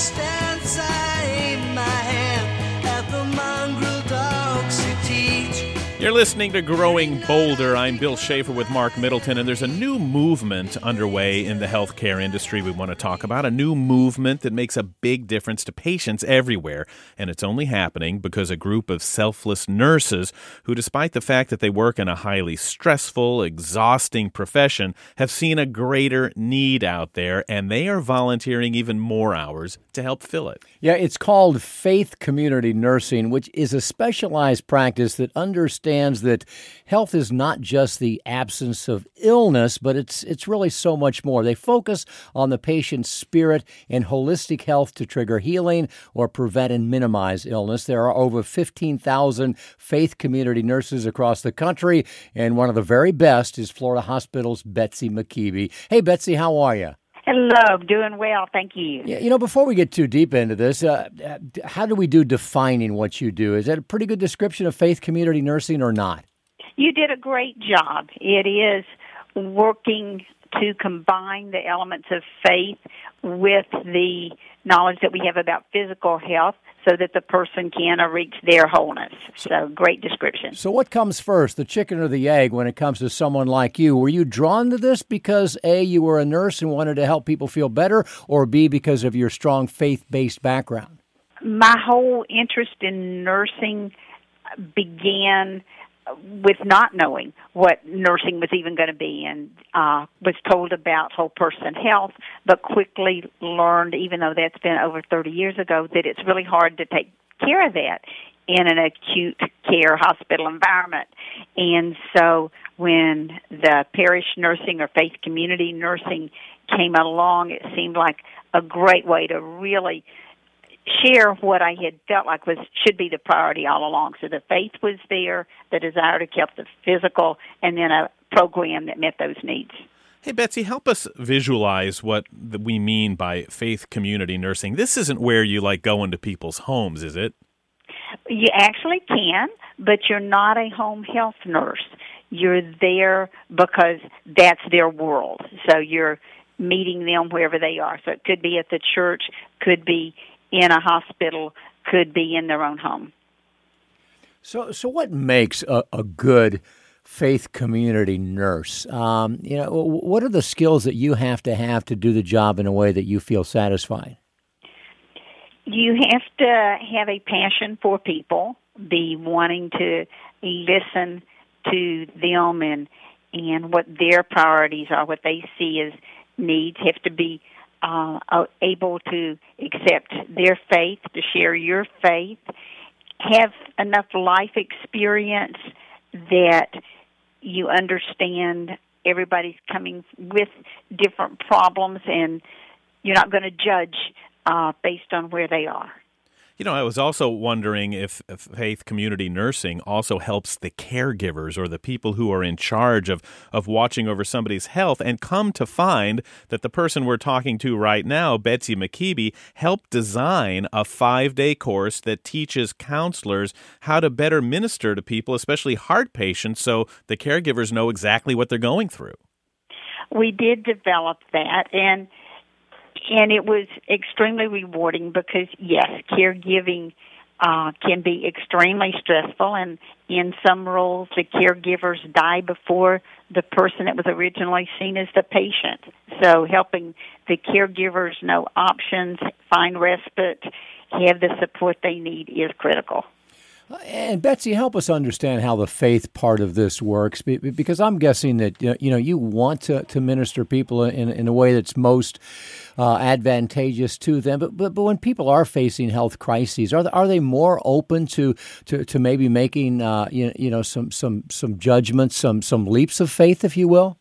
distance, I You're listening to Growing Bolder. I'm Bill Shafer with Marc Middleton, and there's a new movement underway in the healthcare industry we want to talk about. A new movement that makes a big difference to patients everywhere. And it's only happening because a group of selfless nurses who, despite the fact that they work in a highly stressful, exhausting profession, have seen a greater need out there, and they are volunteering even more hours to help fill it. Yeah, it's called Faith Community Nursing, which is a specialized practice that understands that health is not just the absence of illness, but it's it's really so much more. They focus on the patient's spirit and holistic health to trigger healing or prevent and minimize illness. There are over 15,000 faith community nurses across the country, and one of the very best is Florida Hospital's Betsy McKeeby. Hey, Betsy, how are you? Hello, doing well, thank you. Yeah, you know, before we get too deep into this, uh, how do we do defining what you do? Is that a pretty good description of faith community nursing or not? You did a great job. It is working to combine the elements of faith with the knowledge that we have about physical health so that the person can uh, reach their wholeness. So, great description. So, what comes first, the chicken or the egg, when it comes to someone like you? Were you drawn to this because A, you were a nurse and wanted to help people feel better, or B, because of your strong faith based background? My whole interest in nursing began with not knowing what nursing was even going to be and uh was told about whole person health but quickly learned even though that's been over 30 years ago that it's really hard to take care of that in an acute care hospital environment. And so when the parish nursing or faith community nursing came along it seemed like a great way to really share what I had felt like was should be the priority all along. So the faith was there, the desire to keep the physical, and then a program that met those needs. Hey, Betsy, help us visualize what we mean by faith community nursing. This isn't where you like go into people's homes, is it? You actually can, but you're not a home health nurse. You're there because that's their world. So you're meeting them wherever they are. So it could be at the church, could be in a hospital could be in their own home. So, so what makes a, a good faith community nurse? Um, you know, what are the skills that you have to have to do the job in a way that you feel satisfied? You have to have a passion for people, be wanting to listen to them and and what their priorities are, what they see as needs. Have to be uh, able to accept their faith, to share your faith, have enough life experience that you understand everybody's coming with different problems and you're not going to judge uh, based on where they are. You know, I was also wondering if, faith community nursing also helps the caregivers or the people who are in charge of, of watching over somebody's health and come to find that the person we're talking to right now, Betsy McKeeby, helped design a five day course that teaches counselors how to better minister to people, especially heart patients, so the caregivers know exactly what they're going through. We did develop that and and it was extremely rewarding because yes, caregiving uh, can be extremely stressful, and in some roles, the caregivers die before the person that was originally seen as the patient. So, helping the caregivers know options, find respite, have the support they need is critical. And Betsy, help us understand how the faith part of this works, because I'm guessing that you know you want to, to minister people in, in a way that's most uh, advantageous to them. But, but but when people are facing health crises, are they, are they more open to to, to maybe making uh, you, you know some some some judgments, some some leaps of faith, if you will?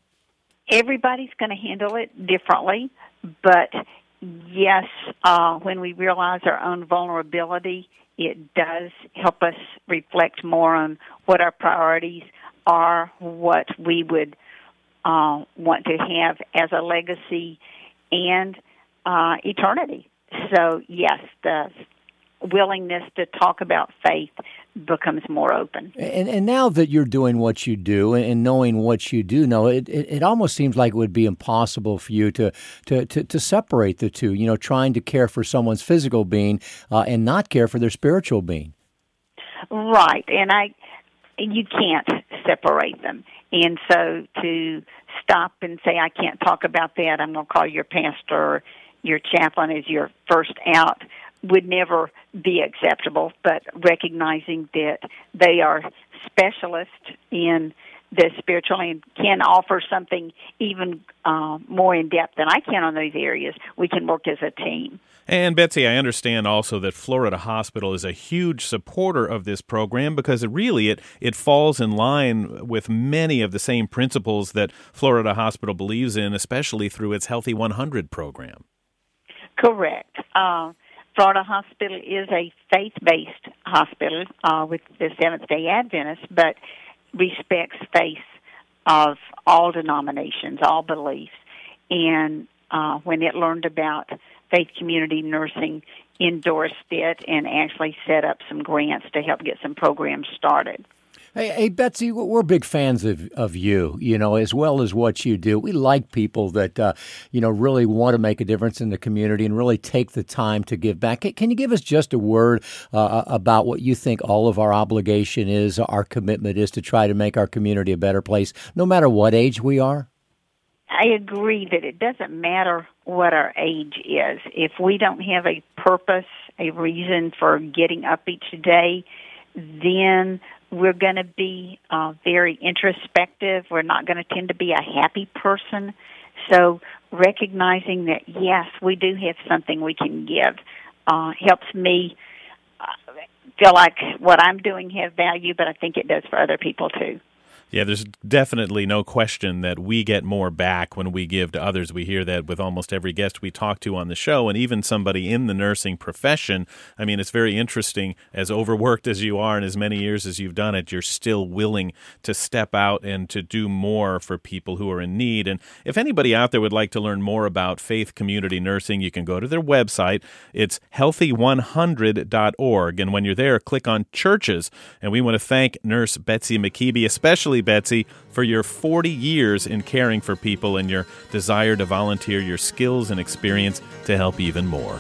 Everybody's going to handle it differently, but yes, uh, when we realize our own vulnerability it does help us reflect more on what our priorities are, what we would uh, want to have as a legacy and uh, eternity. So, yes, the willingness to talk about faith becomes more open. And, and now that you're doing what you do and knowing what you do know, it, it, it, almost seems like it would be impossible for you to, to, to, to separate the two, you know, trying to care for someone's physical being uh, and not care for their spiritual being. Right. And I, you can't separate them. And so to stop and say, I can't talk about that, I'm going to call your pastor or your chaplain is your first out would never be acceptable, but recognizing that they are specialists in the spiritual and can offer something even uh, more in depth than I can on those areas, we can work as a team. And Betsy, I understand also that Florida Hospital is a huge supporter of this program because it really it it falls in line with many of the same principles that Florida Hospital believes in, especially through its Healthy 100 program. Correct. Uh, Florida Hospital is a faith-based hospital uh, with the Seventh Day Adventists, but respects faith of all denominations, all beliefs. And uh, when it learned about faith community nursing, endorsed it and actually set up some grants to help get some programs started. Hey, hey, Betsy, we're big fans of, of you, you know, as well as what you do. We like people that, uh, you know, really want to make a difference in the community and really take the time to give back. Can you give us just a word uh, about what you think all of our obligation is, our commitment is to try to make our community a better place, no matter what age we are? I agree that it doesn't matter what our age is. If we don't have a purpose, a reason for getting up each day, then we're going to be uh, very introspective. We're not going to tend to be a happy person. So recognizing that yes, we do have something we can give uh, helps me uh, feel like what I'm doing has value, but I think it does for other people too. Yeah, there's definitely no question that we get more back when we give to others. We hear that with almost every guest we talk to on the show, and even somebody in the nursing profession. I mean, it's very interesting, as overworked as you are and as many years as you've done it, you're still willing to step out and to do more for people who are in need. And if anybody out there would like to learn more about faith community nursing, you can go to their website. It's healthy100.org. And when you're there, click on churches. And we want to thank Nurse Betsy McKeeby, especially Betsy, for your 40 years in caring for people and your desire to volunteer your skills and experience to help even more.